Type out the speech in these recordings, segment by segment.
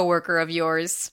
coworker of yours.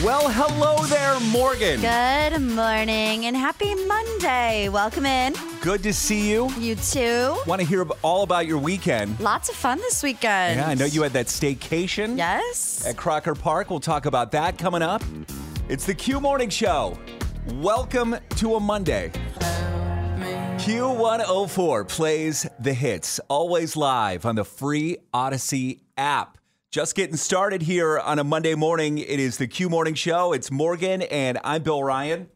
Well, hello there, Morgan. Good morning and happy Monday. Welcome in. Good to see you. You too. Want to hear all about your weekend? Lots of fun this weekend. Yeah, I know you had that staycation Yes. at Crocker Park. We'll talk about that coming up. It's the Q Morning Show. Welcome to a Monday. Q104 plays the hits, always live on the free Audacy app. Just getting started here on a Monday morning. It is the Q Morning Show. It's Morgan and I'm Bill Ryan.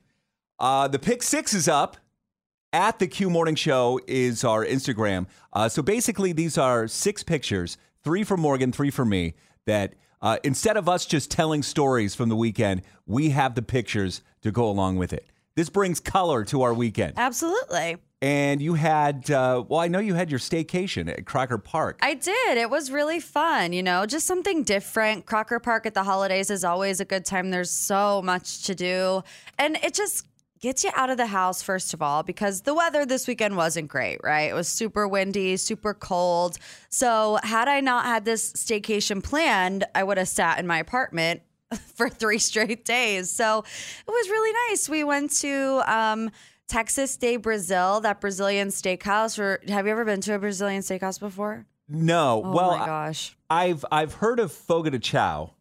Uh, the pick six is up. At the Q Morning Show is our Instagram. Uh, so basically, these are six pictures three for Morgan, three for me. That uh, instead of us just telling stories from the weekend, we have the pictures to go along with it. This brings color to our weekend. Absolutely. And you had, uh, well, I know you had your staycation at Crocker Park. I did. It was really fun, you know, just something different. Crocker Park at the holidays is always a good time. There's so much to do. And it just gets you out of the house, first of all, because the weather this weekend wasn't great, right? It was super windy, super cold. So, had I not had this staycation planned, I would have sat in my apartment for three straight days. So, it was really nice. We went to, um, Texas de Brazil, that Brazilian steakhouse. Or have you ever been to a Brazilian steakhouse before? no, Oh well, my gosh. I've I've heard of Fogo de Chao,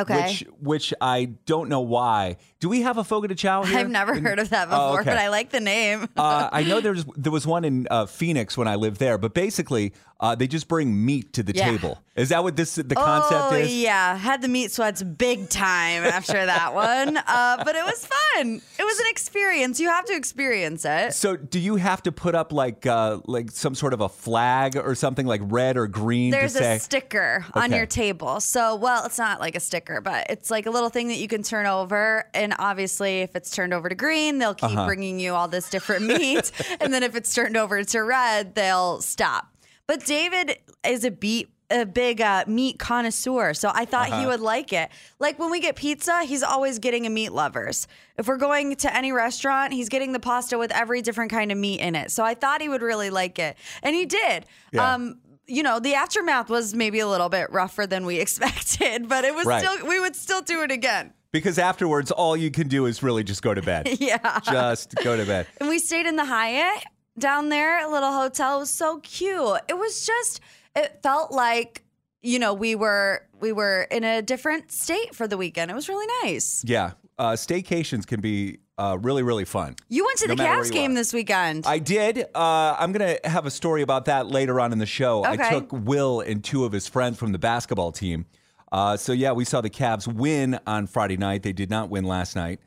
Okay. which which I don't know why. Do we have a Fogo de Chao here? I've never in- heard of that Oh, before, okay. but I like the name. uh, I know there's there was one in uh, Phoenix when I lived there, but basically uh, they just bring meat to the Yeah. table. Is that what this the concept oh, is? yeah. Had the meat sweats big time after that one. Uh, but it was fun. It was an experience. You have to experience it. So do you have to put up like uh, like some sort of a flag or something like red or green There's to say? a sticker on your table. So, well, it's not like a sticker, but it's like a little thing that you can turn over. And obviously, if it's turned over to green, they'll keep Uh-huh. bringing you all this different meat. and then if it's turned over to red, they'll stop. But David is a beat. A big uh, meat connoisseur, so I thought Uh-huh. he would like it. Like when we get pizza, he's always getting a meat lovers. If we're going to any restaurant, he's getting the pasta with every different kind of meat in it. So I thought he would really like it, and he did. Yeah. Um, you know, the aftermath was maybe a little bit rougher than we expected, but it was Right. still we would still do it again. because afterwards, all you can do is really just go to bed. Yeah. just go to bed. And we stayed in the Hyatt down there, a little hotel. It was so cute. It was just it felt like, you know, we were we were in a different state for the weekend. It was really nice. Yeah, uh, staycations can be uh, really really fun. You went to No the matter where Cavs you game are. this weekend. I did. Uh, I'm going to have a story about that later on in the show. I Okay. took Will and two of his friends from the basketball team. Uh, so, yeah, we saw the Cavs win on Friday night. They did not win last night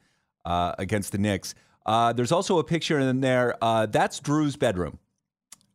uh, against the Knicks. Uh, there's also a picture in there. Uh, that's Drew's bedroom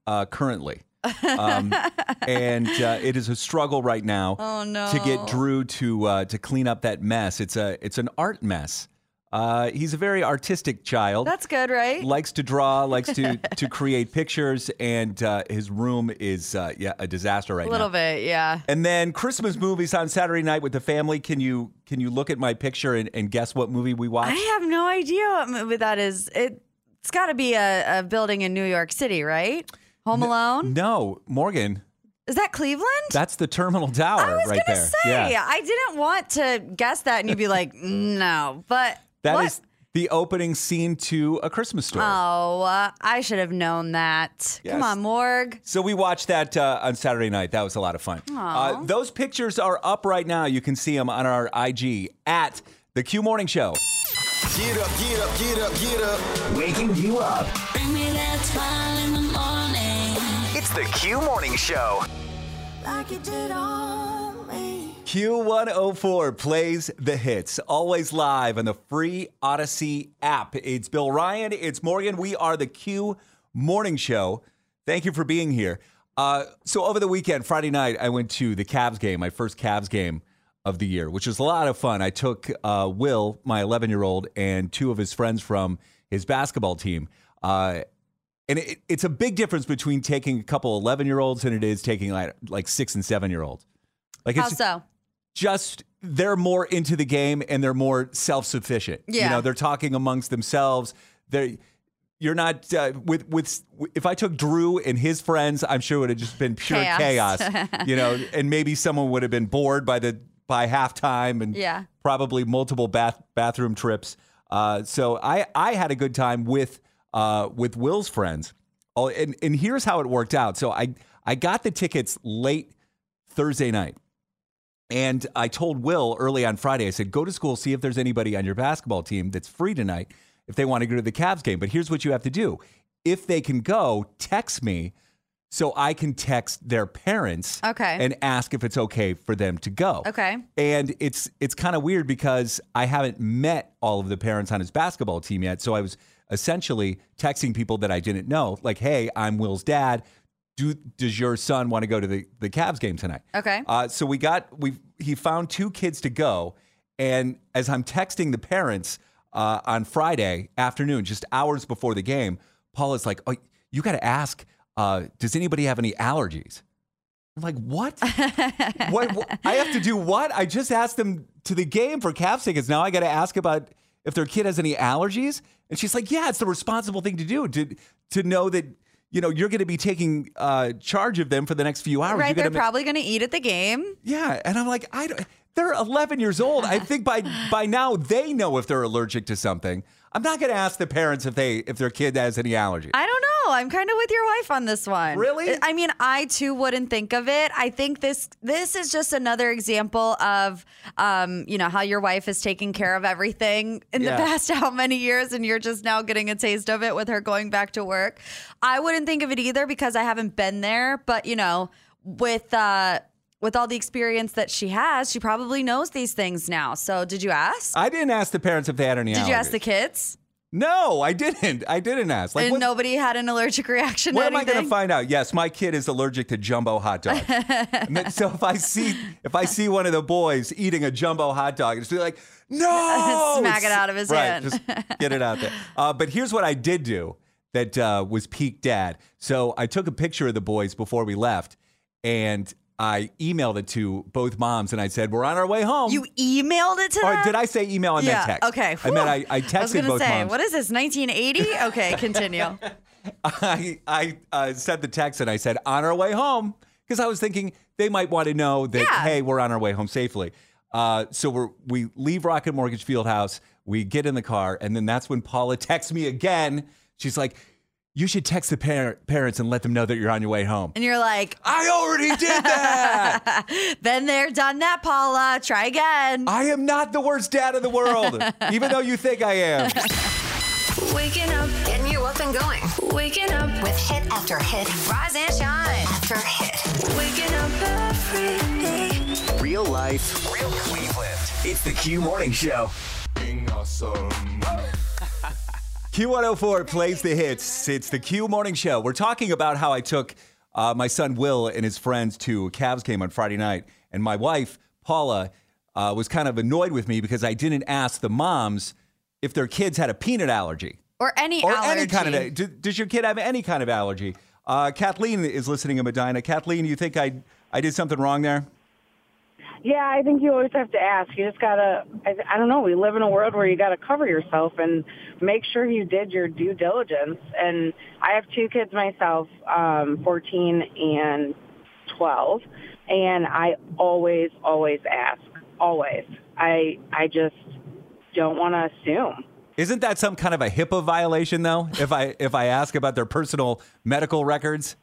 uh, currently. um, and uh, it is a struggle right now Oh, no. to get Drew to uh, to clean up that mess. It's a it's an art mess Uh, he's a very artistic child. That's good, right? likes to draw, likes to to create pictures, and uh, his room is uh, yeah a disaster right now. A little now. bit, yeah. And then Christmas movies on Saturday night with the family. Can you can you look at my picture and, and guess what movie we watched? I have no idea what movie that is. It, it's got to be a, a building in New York City, right? Home Alone? no, Morgan. Is that Cleveland? That's the Terminal Tower I was right gonna there. say yeah. I didn't want to guess that, and you'd be like, no. But That is what? the opening scene to A Christmas Story. Oh, uh, I should have known that. Come on, Morg. So we watched that uh, on Saturday night. That was a lot of fun. Uh, those pictures are up right now. You can see them on our IG at the Q Morning Show. Get up, get up, get up, get up. Waking you up. Bring me that smile in the morning. It's the Q Morning Show. Like Q104 plays the hits, always live on the free Audacy app. It's Bill Ryan, it's Morgan. We are the Q Morning Show. Thank you for being here. Uh, so, over the weekend, Friday night, I went to the Cavs game, my first Cavs game of the year, which was a lot of fun. I took uh, Will, my 11 year old, and two of his friends from his basketball team. Uh, and it, it's a big difference between taking a couple 11 year olds than it is taking like, like six and seven year olds. Like How so? Just they're more into the game and they're more self-sufficient. Yeah. You know, they're talking amongst themselves. They you're not uh, with with if I took Drew and his friends, I'm sure it would have just been pure chaos. Chaos. you know, and maybe someone would have been bored by the by halftime and Yeah. probably multiple bath bathroom trips. Uh, so I I had a good time with uh, with Will's friends. Oh, and and here's how it worked out. So I I got the tickets late Thursday night. And I told Will early on Friday, I said, go to school, see if there's anybody on your basketball team that's free tonight if they want to go to the Cavs game. But here's what you have to do if they can go, text me so I can text their parents Okay. and ask if it's okay for them to go. Okay. And it's it's kind of weird because I haven't met all of the parents on his basketball team yet. So I was essentially texting people that I didn't know, like, hey, I'm Will's dad. Do does your son want to go to the, the Cavs game tonight? Okay. Uh, so we got we he found two kids to go, and as I'm texting the parents uh, on Friday afternoon, just hours before the game, Paula's like, "Oh, you got to ask, uh, does anybody have any allergies?" I'm like, "What? what? what- I have to do what? I just asked them to the game for Cavs tickets. Now I got to ask about if their kid has any allergies." And she's like, "Yeah, it's the responsible thing to do to to know that." You know, you're going to be taking uh, charge of them for the next few hours. Right, You're they're ma- probably going to eat at the game. yeah, and I'm like, I don't, they're 11 years old. I think by by now they know if they're allergic to something. I'm not going to ask the parents if they if their kid has any allergies. I don't know. I'm kind of with your wife on this one. Really? I mean, I too wouldn't think of it. I think this this is just another example of um, you know, how your wife is taking care of everything in Yeah. the past how many years and you're just now getting a taste of it with her going back to work. I wouldn't think of it either because I haven't been there, but you know, with uh with all the experience that she has, she probably knows these things now. So, did you ask? I didn't ask the parents if they had any allergies. did you ask the kids? No, I didn't. I didn't ask. Like, and what, nobody had an allergic reaction what am I going to find out? Yes, my kid is allergic to jumbo hot dogs. So if I see if I see one of the boys eating a jumbo hot dog, it's like, no, Smack it out of his right, hand. Just get it out there. Uh, but here's what I did do that uh, was peak dad. So I took a picture of the boys before we left, and I emailed it to both moms, and I said, "We're on our way home." You emailed it to or them? did I say email? I yeah. meant text. Okay. I meant I. I was texted gonna both say, moms. what is this? 1980? Okay, continue. I I uh, sent the text and I said on our way home because I was thinking they might want to know that Yeah. hey we're on our way home safely. Uh, so we we leave Rocket Mortgage Field House, we get in the car, and then that's when Paula texts me again. She's like, "You should text the par- parents and let them know that you're on your way home." and you're like, I already did that. been there, done that, Paula. Try again. I am not the worst dad in the world, even though you think I am. Waking up, Getting you up and going waking up, with hit after hit, rise and shine. after hit. Waking up every day. Real life, real Cleveland. It's the Q Morning Show. Q104 plays the hits. It's the Q Morning Show. We're talking about how I took uh, my son Will and his friends to a Cavs game on Friday night, and my wife Paula uh, was kind of annoyed with me because I didn't ask the moms if their kids had a peanut allergy or any or allergy. any kind of. A, do- does your kid have any kind of allergy? Uh, Kathleen is listening in Medina. Kathleen, you think I I did something wrong there? Yeah, I think you always have to ask. You just gotta. I, I don't know. We live in a world where you gotta cover yourself and make sure you did your due diligence. And I have two kids myself, um, 14 and 12, and I always, always ask. Always. I I just don't want to assume. Isn't that some kind of a HIPAA violation though? If I if I ask about their personal medical records?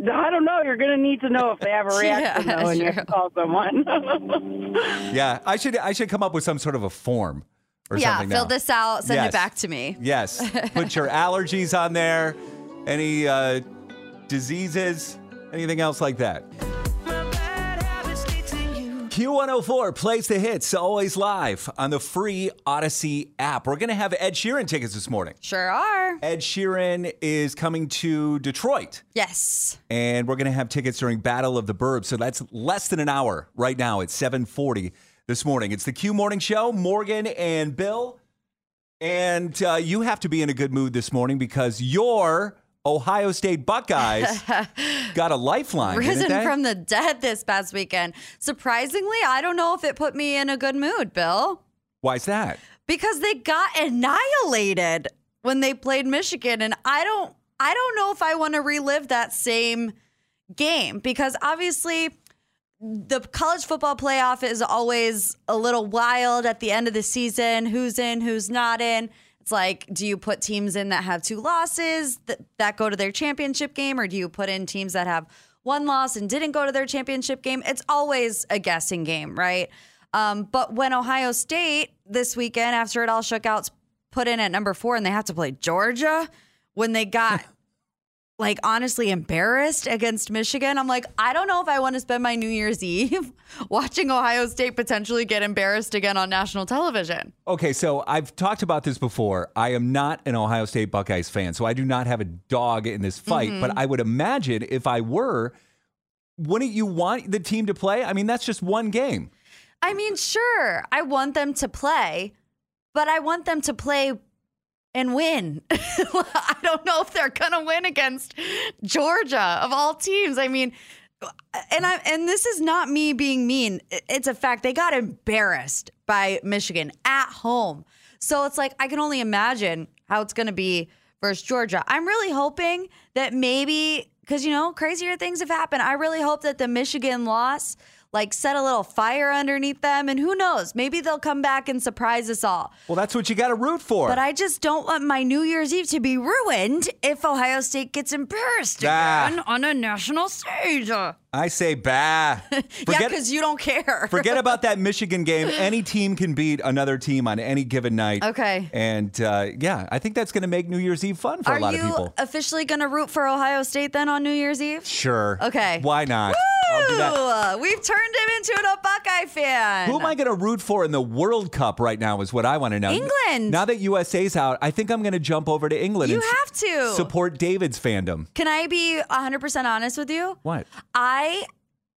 I don't know. You're gonna need to know if they have a reaction Yeah, though, and you have true. to call someone. Yeah, I should I should come up with some sort of a form or yeah, something. Yeah, fill now. this out, send Yes. it back to me. Yes. Put your allergies on there, any uh, diseases, anything else like that. Q104 plays the hits always live on the free Audacy app. We're going to have Ed Sheeran tickets this morning. Sure are. Ed Sheeran is coming to Detroit, Yes. and we're going to have tickets during Battle of the Burbs. So that's less than an hour right now. It's 740 this morning. It's the Q Morning Show. Morgan and Bill. And uh, you have to be in a good mood this morning because your Ohio State Buckeyes got a lifeline. Risen from the dead this past weekend. Surprisingly, I don't know if it put me in a good mood, Bill, Why's that? because they got annihilated when they played Michigan and I don't I don't know if I want to relive that same game because obviously the college football playoff is always a little wild at the end of the season. Who's in, who's not in. It's like, do you put teams in that have two losses that, that go to their championship game, or do you put in teams that have one loss and didn't go to their championship game? It's always a guessing game, right? Um, but when Ohio State this weekend, after it all shook out, put in at number four and they have to play Georgia, when they got like honestly embarrassed against Michigan. I'm like, I don't know if I want to spend my New Year's Eve watching Ohio State potentially get embarrassed again on national television. Okay, so I've talked about this before. I am not an Ohio State Buckeyes fan, so I do not have a dog in this fight. Mm-hmm. But I would imagine if I were, wouldn't you want the team to play? I mean, that's just one game. I mean, sure, I want them to play, but I want them to play and win. I don't know if they're going to win against Georgia of all teams. I mean, and I and this is not me being mean. It's a fact. They got embarrassed by Michigan at home. So it's like I can only imagine how it's going to be versus Georgia. I'm really hoping that maybe because you know crazier things have happened. I really hope that the Michigan loss like set a little fire underneath them, and who knows, maybe they'll come back and surprise us all. Well, that's what you got to root for. But I just don't want my New Year's Eve to be ruined if Ohio State gets embarrassed Ah. again on a national stage. Yeah, I say, bah. Forget, because you don't care. forget about that Michigan game. Any team can beat another team on any given night. Okay. And uh, yeah, I think that's going to make New Year's Eve fun for Are a lot of people. Are you officially going to root for Ohio State then on New Year's Eve? Sure. Okay. Why not? I'll do that. Woo! We've turned him into a Buckeye fan. Who am I going to root for in the World Cup right now? Is what I want to know. England. Now that USA's out, I think I'm going to jump over to England. You and have to. support David's fandom. Can I be 100% honest with you? What? I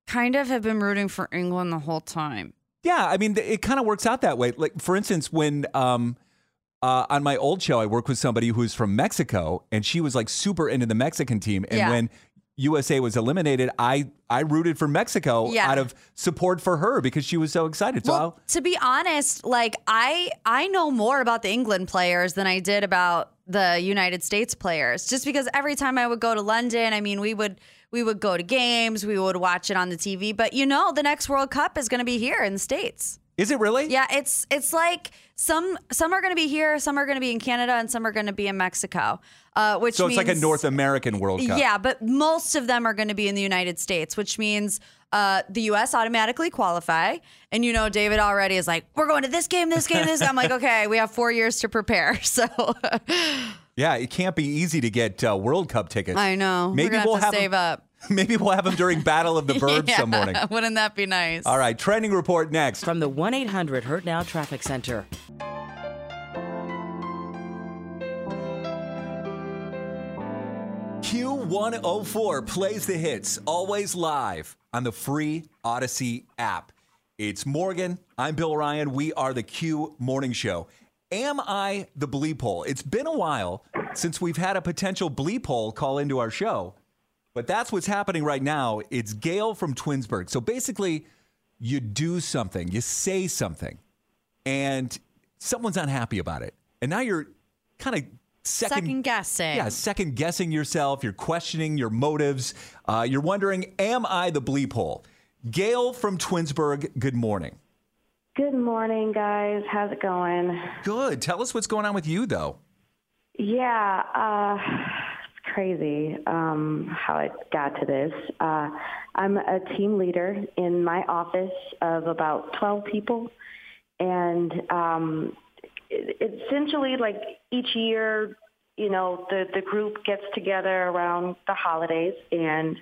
kind of have been rooting for England the whole time. Yeah, I mean, it kind of works out that way. Like, for instance, when um, uh, on my old show, I worked with somebody who's from Mexico, and she was like super into the Mexican team. And Yeah. when USA was eliminated, I I rooted for Mexico Yeah. out of support for her because she was so excited. So Well, to be honest, like I I know more about the England players than I did about the United States players. Just because every time I would go to London, I mean, we would we would go to games, we would watch it on the TV, but you know, the next World Cup is going to be here in the States. is it really? Yeah, it's it's like some some are going to be here, some are going to be in Canada, and some are going to be in Mexico. Uh, which So it's like a North American World Cup. yeah, but most of them are going to be in the United States, which means uh, the U.S. automatically qualify. And you know, David already is like, "We're going to this game, this game, this." I'm like, "Okay, we have four years to prepare." So Yeah, it can't be easy to get uh, World Cup tickets. I know Maybe We're we'll have to have save 'em- up. Maybe we'll have them during Battle of the Burbs Yeah, some morning. Wouldn't that be nice? All right, trending report next. From the 1 800 Hurt Now Traffic Center. Q104 plays the hits, always live on the free Audacy app. It's Morgan. I'm Bill Ryan. We are the Q Morning Show. Am I the bleep hole? It's been a while since we've had a potential bleep hole call into our show, but that's what's happening right now. It's Gayle from Twinsburg. So basically, you do something, you say something, and someone's unhappy about it. And now you're kind of second, Second guessing. Yeah, second guessing yourself. You're questioning your motives. Uh, you're wondering, am I the bleep hole? Gayle from Twinsburg, good morning. Good morning, guys. How's it going? Good. Tell us what's going on with you, though. Yeah, uh, it's crazy um, how it got to this. Uh, I'm a team leader in my office of about 12 people, and um, it, essentially, like each year, you know, the the group gets together around the holidays, and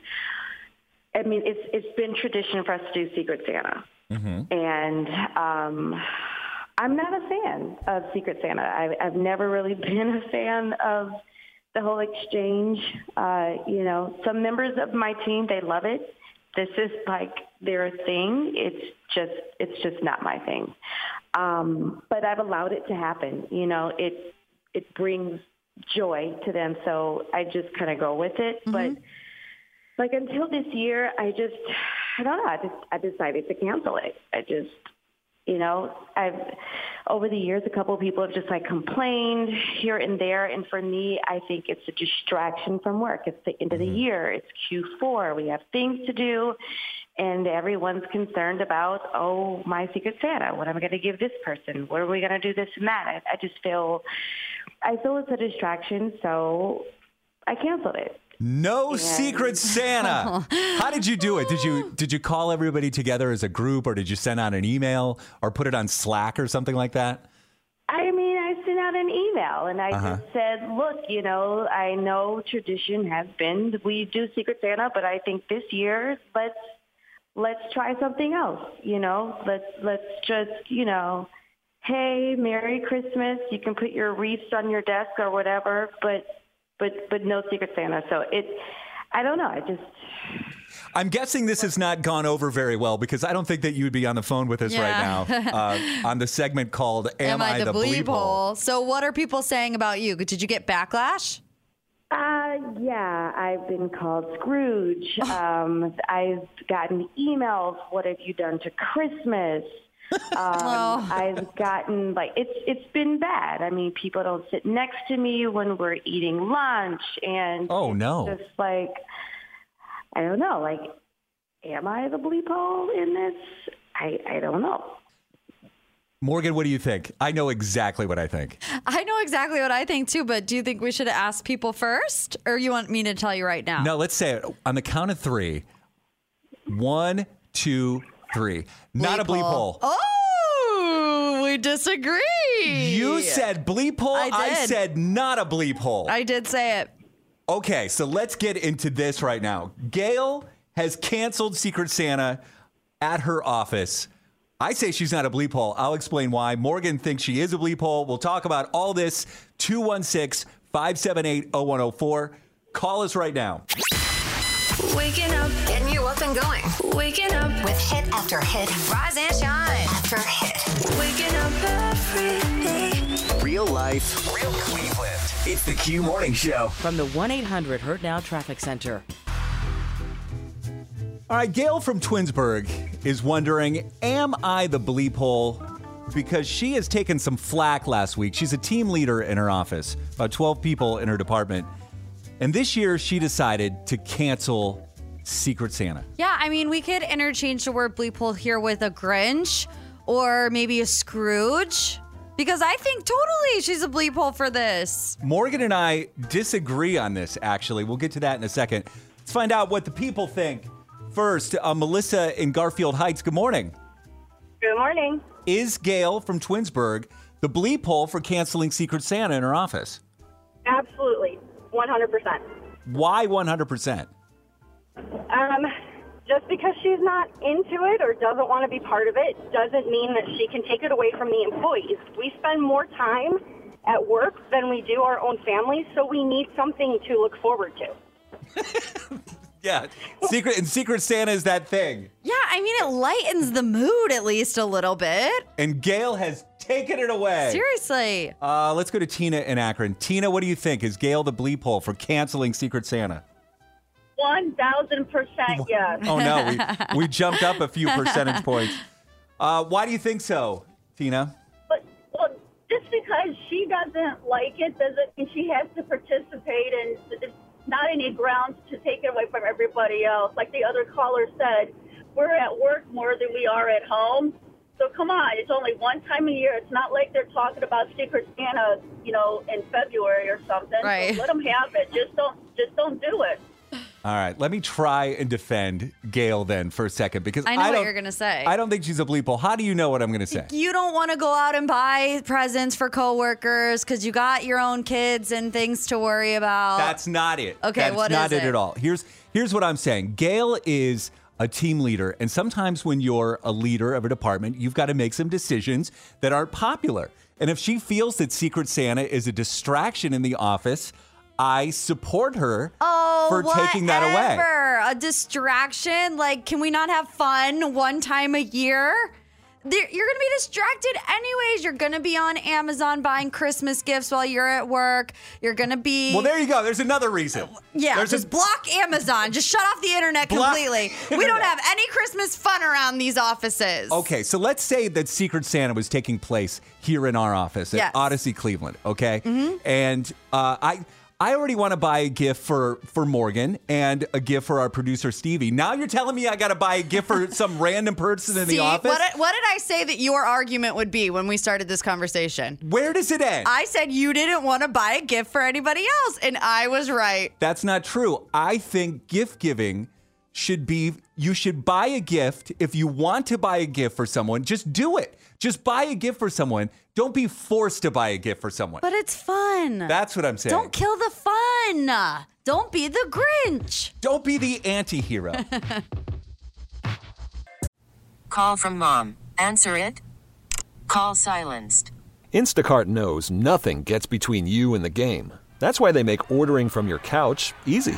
I mean, it's it's been tradition for us to do Secret Santa. And um, I'm not a fan of Secret Santa. I, I've never really been a fan of the whole exchange. Uh, you know, some members of my team they love it. This is like their thing. It's just it's just not my thing. Um, but I've allowed it to happen. You know, it it brings joy to them, so I just kind of go with it. But like until this year, I just I don't know. I just I decided to cancel it. I just you know I've over the years a couple of people have just like complained here and there, and for me, I think it's a distraction from work. It's the end of the mm-hmm. year. It's Q4. We have things to do. And everyone's concerned about, oh, my Secret Santa. What am I going to give this person? What are we going to do this and that? I, I just feel, I feel it's a distraction, so I canceled it. No Secret Santa. How did you do it? Did you did you call everybody together as a group, or did you send out an email, or put it on Slack or something like that? I mean, I sent out an email and I Uh-huh. just said, look, you know, I know tradition has been we do Secret Santa, but I think this year let's let's try something else. You know, let's let's just you know, hey, Merry Christmas. You can put your wreaths on your desk or whatever, but but but no Secret Santa. So it, I don't know. I just I'm guessing this has not gone over very well because I don't think that you'd be on the phone with us Yeah. right now uh, on the segment called "Am, I, the, Bleep Hole?" So, what are people saying about you? Did you get backlash? Uh, yeah, I've been called Scrooge. Um, I've gotten emails. What have you done to Christmas? Um, I've gotten like it's it's been bad. I mean, people don't sit next to me when we're eating lunch, and Oh no! just like I don't know. Like, am I the bleep hole in this? I I don't know. Morgan, what do you think? I know exactly what I think. I know exactly what I think too, but do you think we should ask people first, or you want me to tell you right now? No, let's say it on the count of three. One, two, three. Not a bleep hole. Oh, we disagree. You said bleep hole. I did. said not a bleep hole. I did say it. Okay, so let's get into this right now. Gayle has canceled Secret Santa at her office. I say she's not a bleep hole. I'll explain why. Morgan thinks she is a bleep hole. We'll talk about all this. 216 578 0104. Call us right now. Waking up, Getting you up and going waking up, with hit after hit. Rise and shine after hit. waking up every day. Real life, real Cleveland. It's the Q Morning Show. From the 1 800 Hurt Now Traffic Center. All right, Gayle from Twinsburg is wondering Am I the bleep hole? Because she has taken some flack last week. She's a team leader in her office, about 12 people in her department. And this year, she decided to cancel Secret Santa. Yeah, I mean, we could interchange the word bleep hole here with a Grinch or maybe a Scrooge. Because I think totally she's a bleep hole for this. Morgan and I disagree on this, actually. We'll get to that in a second. Let's find out what the people think. First, uh, Melissa in Garfield Heights, good morning. Good morning. Is Gayle from Twinsburg the bleep hole for canceling Secret Santa in her office? Absolutely, 100%. Why 100%? Um, just because she's not into it or doesn't want to be part of it doesn't mean that she can take it away from the employees. We spend more time at work than we do our own families, so we need something to look forward to. Yeah, Secret and Secret Santa is that thing. Yeah, I mean, it lightens the mood at least a little bit. And Gayle has taking it away. Seriously. Uh, let's go to Tina in Akron. Tina, what do you think? Is Gayle the bleep hole for canceling Secret Santa? One thousand percent yes. Oh no, we, we jumped up a few percentage points. Uh, why do you think so, Tina? But well, just because she doesn't like it doesn't mean she has to participate, and it's not any grounds to take it away from everybody else. Like the other caller said, we're at work more than we are at home. So come on, it's only one time a year. It's not like they're talking about Secret Santa, you know, in February or something. Right. So let them have it. Just don't, just don't do it. All right, let me try and defend Gayle then for a second because I know what don't, you're gonna say. I don't think she's a bleep. How do you know what I'm going to say? You don't want to go out and buy presents for coworkers because you got your own kids and things to worry about. That's not it. Okay, That's what not is it it? at all. Here's here's what I'm saying. Gayle is a team leader, and sometimes when you're a leader of a department, you've got to make some decisions that aren't popular. And if she feels that Secret Santa is a distraction in the office, I support her Oh, for taking that away. Oh, whatever. A distraction? Like, can we not have fun one time a year? You're going to be distracted anyways. You're going to be on Amazon buying Christmas gifts while you're at work. You're going to be. Well, there you go. There's another reason. yeah, There's just a, block Amazon. Just shut off the internet Block completely. We don't have any Christmas fun around these offices. Okay, so let's say that Secret Santa was taking place here in our office at Yes. Audacy Cleveland, okay? Hmm. And uh, I I already want to buy a gift for for Morgan and a gift for our producer Stevie. Now you're telling me I got to buy a gift for some random person in See, the office? What, what did I say that your argument would be when we started this conversation? Where does it end? I said you didn't want to buy a gift for anybody else, and I was right. That's not true. I think gift giving should be you should buy a gift if you want to buy a gift for someone, just do it. Just buy a gift for someone. Don't be forced to buy a gift for someone. But it's fun. That's what I'm saying. Don't kill the fun. Don't be the Grinch. Don't be the anti-hero. Call from mom. Answer it. Call silenced. Instacart knows nothing gets between you and the game. That's why they make ordering from your couch easy.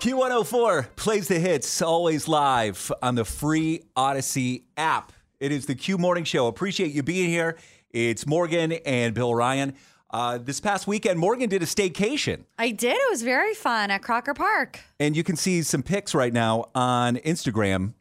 Q104 plays the hits always live on the free Audacy app. It is the Q Morning Show. Appreciate you being here. It's Morgan and Bill Ryan. Uh, this past weekend, Morgan did a staycation, I did. It was very fun at Crocker Park. and you can see some pics right now on Instagram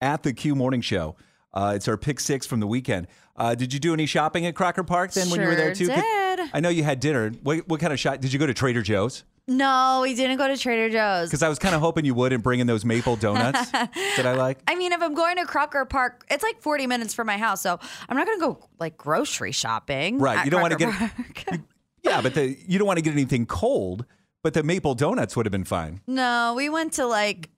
at the Q Morning Show. Uh, it's our pick six from the weekend. Uh, did you do any shopping at Crocker Park then when you were there too? Sure did. I know you had dinner. What, what kind of shop? Did you go to Trader Joe's? No, we didn't go to Trader Joe's. Because I was kind of hoping you would and bring in those maple donuts that I like. I mean, if I'm going to Crocker Park, it's like 40 minutes from my house, so I'm not going to go like grocery shopping. Right. You don't want to get. Park. Yeah, but the, you don't want to get anything cold. But the maple donuts would have been fine. No, we went to like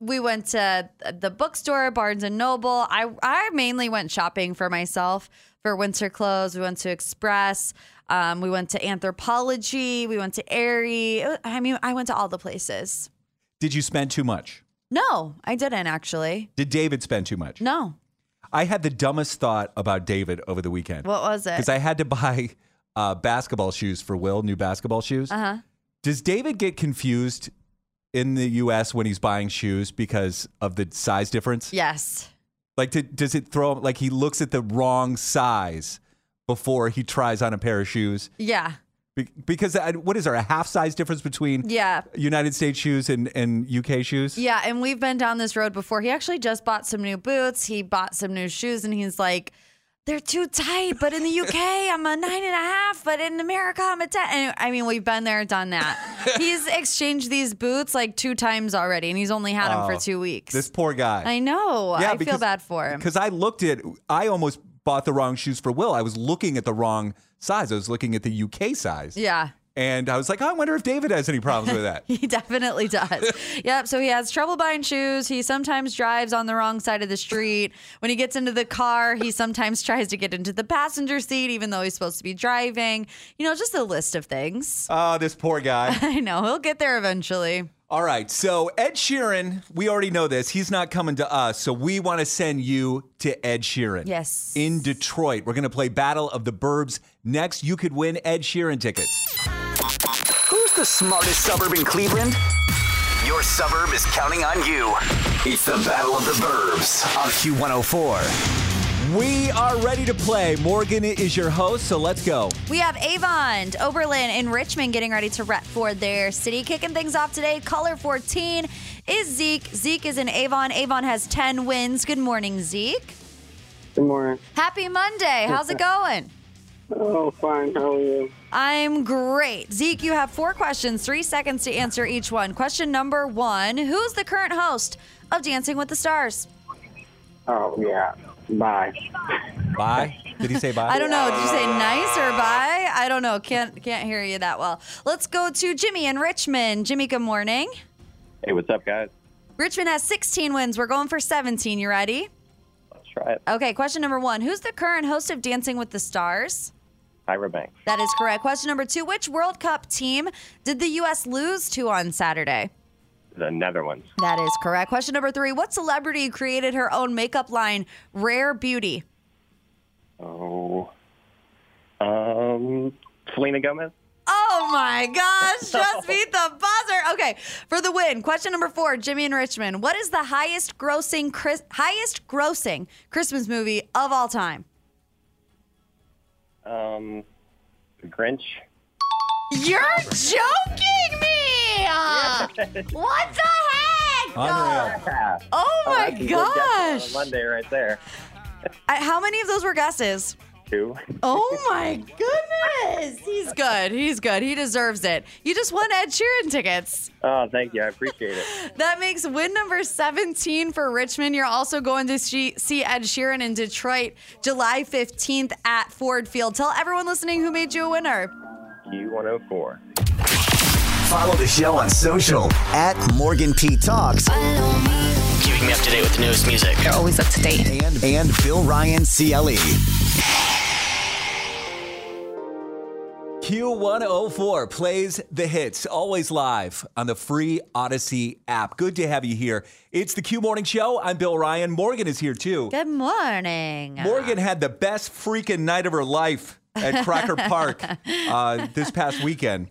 we went to the bookstore, Barnes and Noble. I I mainly went shopping for myself for winter clothes. We went to Express. Um, we went to Anthropologie. We went to Aerie. I mean, I went to all the places. Did you spend too much? No, I didn't actually. Did David spend too much? No. I had the dumbest thought about David over the weekend. What was it? Because I had to buy uh, basketball shoes for Will, new basketball shoes. Uh huh. Does David get confused in the U.S. when he's buying shoes because of the size difference? Yes. Like, to, does it throw him? Like, he looks at the wrong size before he tries on a pair of shoes. Yeah. Be- because I, what is there a half size difference between Yeah. United States shoes and, and UK shoes? Yeah, and we've been down this road before. He actually just bought some new boots. He bought some new shoes, and he's like, "They're too tight." But in the UK, I'm a nine and a half. But in America, I'm a ten. And I mean, we've been there, done that. he's exchanged these boots like two times already, and he's only had them Oh, for two weeks. This poor guy. I know. Yeah, I feel bad for him. Because I looked at, I almost bought the wrong shoes for Will. I was looking at the wrong size. I was looking at the UK size. Yeah. And I was like, oh, I wonder if David has any problems with that. He definitely does. yep. So he has trouble buying shoes. He sometimes drives on the wrong side of the street. When he gets into the car, he sometimes tries to get into the passenger seat, even though he's supposed to be driving. You know, just a list of things. Oh, this poor guy. I know. He'll get there eventually. All right. So Ed Sheeran, we already know this. He's not coming to us. So we want to send you to Ed Sheeran. Yes. In Detroit. We're going to play Battle of the Burbs. Next, you could win Ed Sheeran tickets. Who's the smartest suburb in Cleveland? Your suburb is counting on you. It's the Battle of the Burbs on Q104. We are ready to play. Morgan is your host, so let's go. We have Avon, Oberlin, and Richmond getting ready to rep for their city. Kicking things off today, color 14 is Zeke. Zeke is in Avon. Avon has 10 wins. Good morning, Zeke. Good morning. Happy Monday. How's it going? Oh, fine. How are you? I'm great. Zeke, you have four questions, three seconds to answer each one. Question number one Who's the current host of Dancing with the Stars? Oh, yeah. Bye. Bye? Did he say bye? I don't know. Did you say nice or bye? I don't know. Can't can't hear you that well. Let's go to Jimmy in Richmond. Jimmy, good morning. Hey, what's up, guys? Richmond has 16 wins. We're going for 17. You ready? Let's try it. Okay, question number one. Who's the current host of Dancing with the Stars? Tyra Banks. That is correct. Question number two. Which World Cup team did the U.S. lose to on Saturday? The Netherlands. That is correct. Question number three. What celebrity created her own makeup line, Rare Beauty? Oh. Um, Selena Gomez. Oh my gosh, just beat the buzzer. Okay, for the win. Question number four, Jimmy and Richmond. What is the highest grossing Chris, highest grossing Christmas movie of all time? Um, The Grinch. You're joking me! Uh, what the heck? Unreal. Oh my that's a on gosh. Monday right there. How many of those were guesses? Two. Oh my goodness. He's good. He's good. He deserves it. You just won Ed Sheeran tickets. Oh, thank you. I appreciate it. That makes win number 17 for Richmond. You're also going to see see Ed Sheeran in Detroit July 15th at Ford Field. Tell everyone listening who made you a winner. Q104. Follow the show on social at Morgan P Talks. Keeping me up to date with the newest music. They're always up to date. And, and Bill Ryan E. CLE. Q104 plays the hits, always live on the free Audacy app. Good to have you here. It's the Q Morning Show. I'm Bill Ryan. Morgan is here too. Good morning. Morgan had the best freaking night of her life at Crocker Park uh, this past weekend.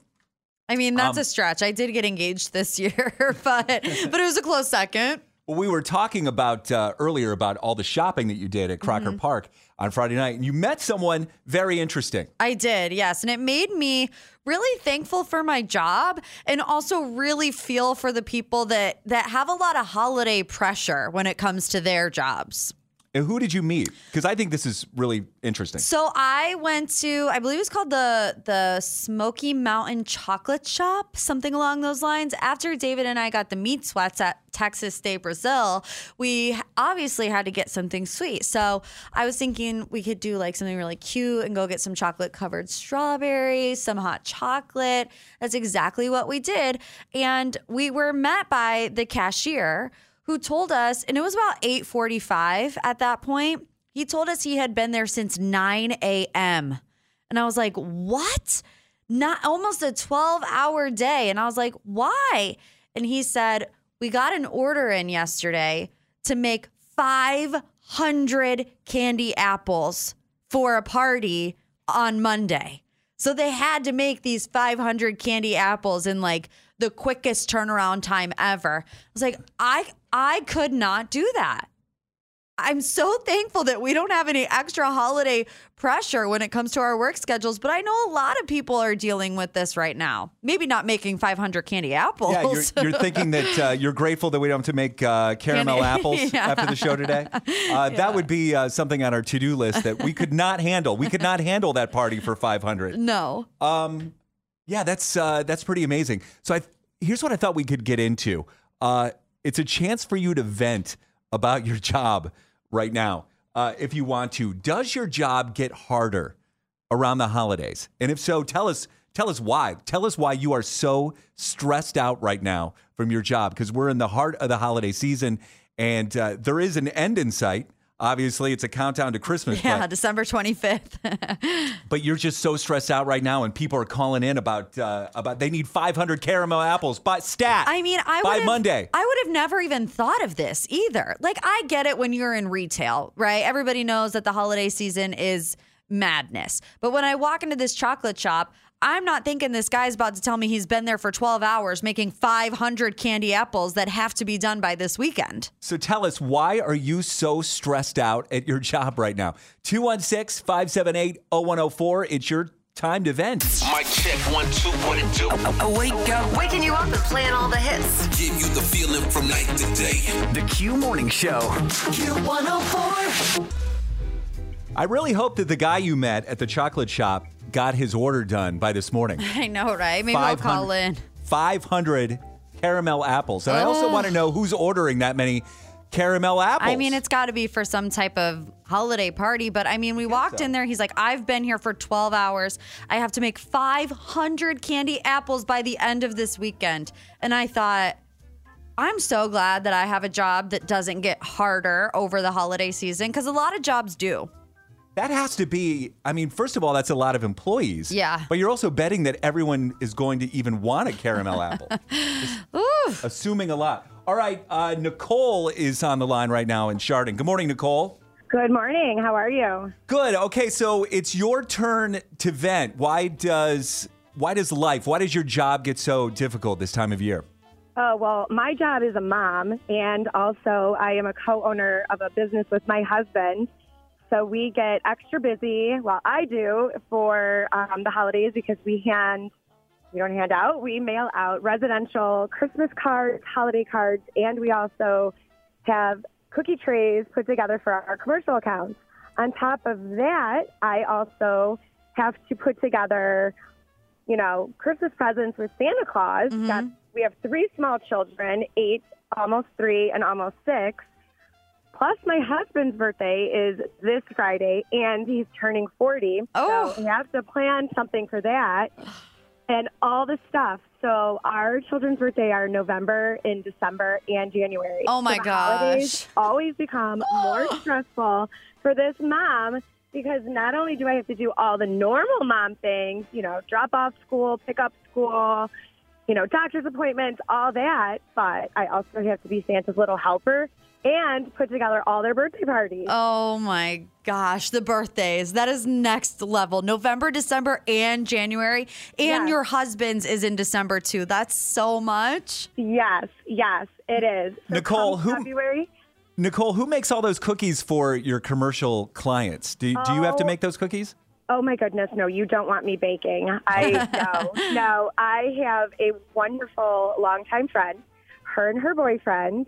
I mean, that's Um, a stretch. I did get engaged this year, but but it was a close second. Well, we were talking about uh, earlier about all the shopping that you did at Crocker Mhm. Park on Friday night, and you met someone very interesting. I did, yes. And it made me really thankful for my job and also really feel for the people that that have a lot of holiday pressure when it comes to their jobs. And who did you meet? Because I think this is really interesting. So I went to, I believe it was called the the Smoky Mountain Chocolate Shop, something along those lines. After David and I got the meat sweats at Texas State Brazil, we obviously had to get something sweet. So I was thinking we could do like something really cute and go get some chocolate covered strawberries, some hot chocolate. That's exactly what we did. And we were met by the cashier who told us, and it was about 8:45 at that point. He told us he had been there since 9 a.m. And I was like, what? Not almost a 12 hour day. And I was like, why? And he said, we got an order in yesterday to make 500 candy apples for a party on Monday. So they had to make these 500 candy apples in like the quickest turnaround time ever. I was like, I I could not do that. I'm so thankful that we don't have any extra holiday pressure when it comes to our work schedules, but I know a lot of people are dealing with this right now. Maybe not making 500 candy apples. Yeah, you're, you're thinking that uh, you're grateful that we don't have to make uh, caramel Candy- apples Yeah. after the show today. Uh, That would be uh, something on our to do list that we could not handle. We could not handle that party for 500. no. Um, yeah, that's uh, that's pretty amazing. So I, here's what I thought we could get into. Uh, it's a chance for you to vent about your job right now, uh, if you want to. Does your job get harder around the holidays? And if so, tell us. Tell us why. Tell us why you are so stressed out right now from your job because we're in the heart of the holiday season and uh, there is an end in sight. Obviously, it's a countdown to Christmas. Yeah, but- December 25th. but you're just so stressed out right now, and people are calling in about uh, about they need 500 caramel apples by stat. I mean, I by Monday. I would have never even thought of this either. Like, I get it when you're in retail, right? Everybody knows that the holiday season is madness. But when I walk into this chocolate shop, I'm not thinking this guy's about to tell me he's been there for 12 hours making 500 candy apples that have to be done by this weekend. So tell us why are you so stressed out at your job right now? 216-578-0104. It's your time to vent. Mic check one two what it do. Wake up. Waking you up and playing all the hits. Give you the feeling from night to day. The Q Morning Show. Q104. I really hope that the guy you met at the chocolate shop got his order done by this morning. I know, right? Maybe I'll call 500 in. 500 caramel apples. And I also want to know who's ordering that many caramel apples. I mean, it's got to be for some type of holiday party. But I mean, we walked in there. He's like, I've been here for 12 hours. I have to make 500 candy apples by the end of this weekend. And I thought, I'm so glad that I have a job that doesn't get harder over the holiday season because a lot of jobs do. That has to be, I mean, first of all, that's a lot of employees. Yeah. But you're also betting that everyone is going to even want a caramel apple. Just Assuming a lot. All right, uh, Nicole is on the line right now in Chardon. Good morning, Nicole. Good morning. How are you? Good. Okay, so it's your turn to vent. Why does why does life, why does your job get so difficult this time of year? Oh, well, my job is a mom, and also I am a co owner of a business with my husband. So we get extra busy, well, I do, for um, the holidays because we hand, we don't hand out, we mail out residential Christmas cards, holiday cards, and we also have cookie trays put together for our commercial accounts. On top of that, I also have to put together, you know, Christmas presents with Santa Claus. Got, we have three small children, eight, almost three, and almost six. Plus, my husband's birthday is this Friday, and he's turning 40. Oh. So we have to plan something for that and all the stuff. So our children's birthday are November, in December, and January. Oh, my So the holidays gosh. always become more stressful for this mom because not only do I have to do all the normal mom things, you know, drop off school, pick up school, you know, doctor's appointments, all that, but I also have to be Santa's little helper and put together all their birthday parties. Oh my gosh, the birthdays. That is next level. November, December, and January. And Yes. your husband's is in December too. That's so much. Yes, yes, it is. So Nicole, who- February? Nicole, who makes all those cookies for your commercial clients? Do, do you have to Oh. make those cookies? Oh my goodness, no, you don't want me baking. I no, no. I have a wonderful longtime friend. Her and her boyfriend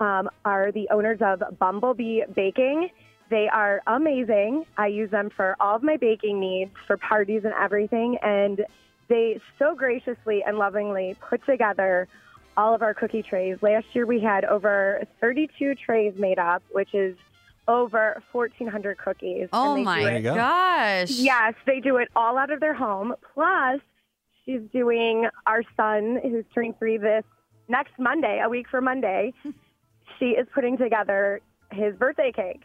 um, are the owners of Bumblebee Baking. They are amazing. I use them for all of my baking needs, for parties and everything. And they so graciously and lovingly put together all of our cookie trays. Last year we had over 32 trays made up, which is over 1,400 cookies. Oh And my go. gosh. Yes, they do it all out of their home. Plus, she's doing our son, who's turning three this next Monday, a week from Monday. She is putting together his birthday cake.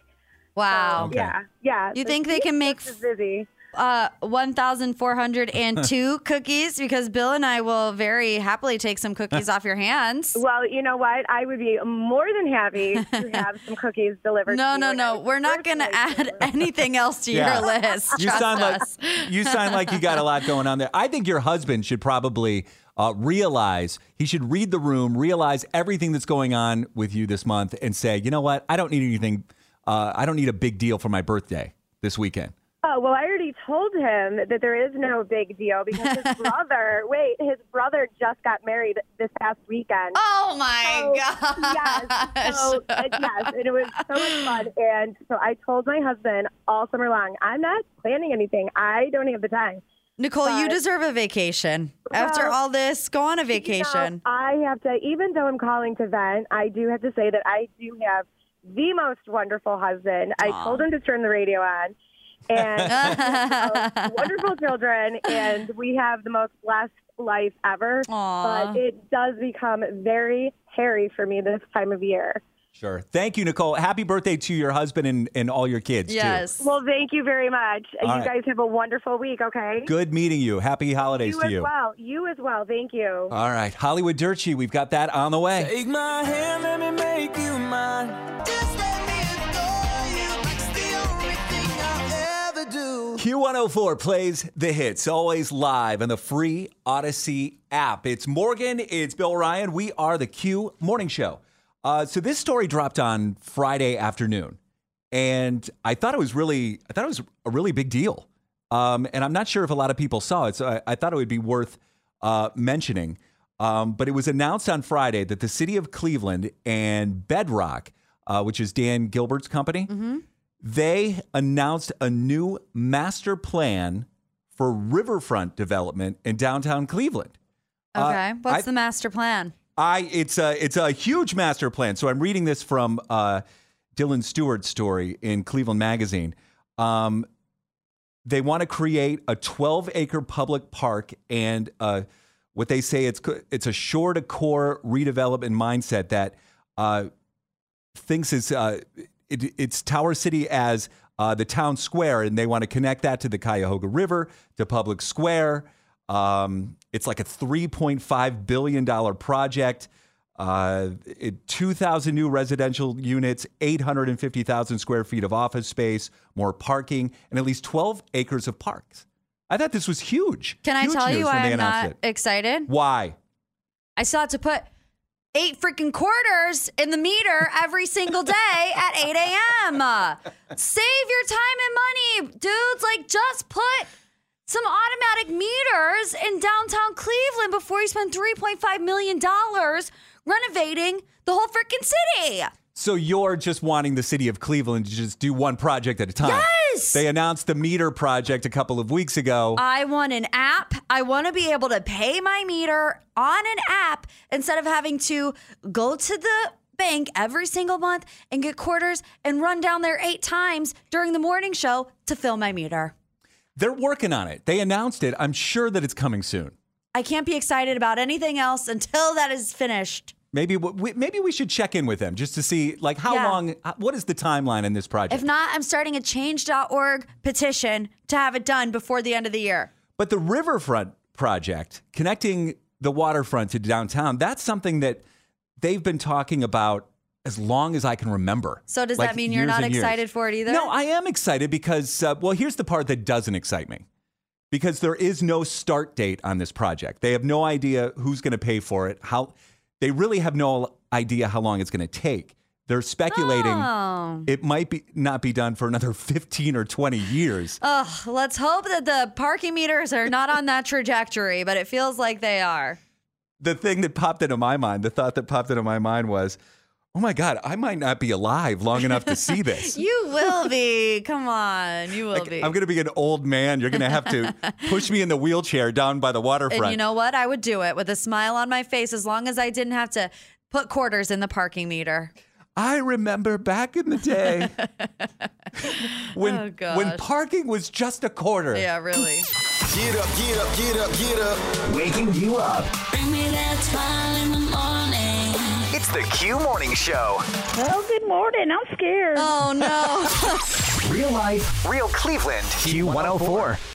Wow. Okay. Yeah, yeah. You So think they can make just as busy? uh, 1,402 cookies because Bill and I will very happily take some cookies off your hands. Well, you know what? I would be more than happy to have some cookies delivered. No, to no, no. We're not going to add anything else to Yeah. your list. You Trust sound like you sound like you got a lot going on there. I think your husband should probably uh, realize he should read the room, realize everything that's going on with you this month, and say, you know what? I don't need anything. Uh, I don't need a big deal for my birthday this weekend. Oh, well, I already told him that there is no big deal because his brother, wait, his brother just got married this past weekend. Oh, my So, gosh. Yes. So, uh, yes, and it was so much fun. And so I told my husband all summer long, I'm not planning anything. I don't have the time. Nicole, you deserve a vacation. After all this, go on a You know, vacation. I have to, even though I'm calling to vent, I do have to say that I do have the most wonderful husband. I told him to turn the radio on. And wonderful children, and we have the most blessed life ever. Aw. But it does become very hairy for me this time of year. Sure. Thank you, Nicole. Happy birthday to your husband and, and all your kids, too. Well, thank you very much. All you right. guys have a wonderful week, okay? Good meeting you. Happy holidays You to as you. well. You as well. Thank you. All right. Hollywood Dirty, we've got that on the way. Take my hand, let me make you mine. Just let me adore you. It's the only thing I'll ever do. Q104 plays the hits, always live on the free Audacy app. It's Morgan, it's Bill Ryan. We are the Q Morning Show. Uh, so this story dropped on Friday afternoon, and I thought it was really, I thought it was a really big deal. Um, and I'm not sure if a lot of people saw it, so I, I thought it would be worth uh, mentioning. Um, but it was announced on Friday that the city of Cleveland and Bedrock, uh, which is Dan Gilbert's company, they announced a new master plan for riverfront development in downtown Cleveland. Uh, Okay. What's I- the master plan? I it's a it's a huge master plan. So I'm reading this from uh, Dylan Stewart's story in Cleveland Magazine. Um, they want to create a 12 acre public park and uh, what they say it's it's a shore to core redevelopment mindset that uh, thinks is uh, it, it's Tower City as uh, the town square, and they want to connect that to the Cuyahoga River, to Public Square. Um, it's like a $3.5 billion project. Uh, 2,000 new residential units, 850,000 square feet of office space, more parking, and at least 12 acres of parks. I thought this was huge. Can I tell you why I'm not it. excited? Why? I still have to put eight freaking quarters in the meter every single day at 8 a.m. Save your time and money, dudes. Like, just put some automatic meters in downtown Cleveland before you spend $3.5 million renovating the whole freaking city. So you're just wanting the city of Cleveland to just do one project at a time. Yes! They announced the meter project a couple of weeks ago. I want an app. I want to be able to pay my meter on an app instead of having to go to the bank every single month and get quarters and run down there eight times during the morning show to fill my meter. They're working on it. They announced it. I'm sure that it's coming soon. I can't be excited about anything else until that is finished. Maybe we, maybe we should check in with them just to see like how Yeah. long. What is the timeline in this project? If not, I'm starting a change.org petition to have it done before the end of the year. But the riverfront project, connecting the waterfront to downtown, that's something that they've been talking about as long as I can remember. So does Like, that mean you're not years. excited for it either? No, I am excited because, uh, well, here's the part that doesn't excite me. Because there is no start date on this project. They have no idea who's going to pay for it. How they really have no idea how long it's going to take. They're speculating Oh. it might be not be done for another 15 or 20 years. Ugh, let's hope that the parking meters are not on that trajectory, but it feels like they are. the thing that popped into my mind, the thought that popped into my mind was, oh my God, I might not be alive long enough to see this. You will be. Come on, you will Like, be. I'm going to be an old man. You're going to have to push me in the wheelchair down by the waterfront. and you know what? I would do it with a smile on my face as long as I didn't have to put quarters in the parking meter. I remember back in the day when Oh, when parking was just a quarter. Yeah, really. Get up, get up, get up, get up. Waking you up. Bring me that smile in the morning. It's the Q Morning Show. Well, good morning. I'm scared. Oh no. Real life, real Cleveland. Q104.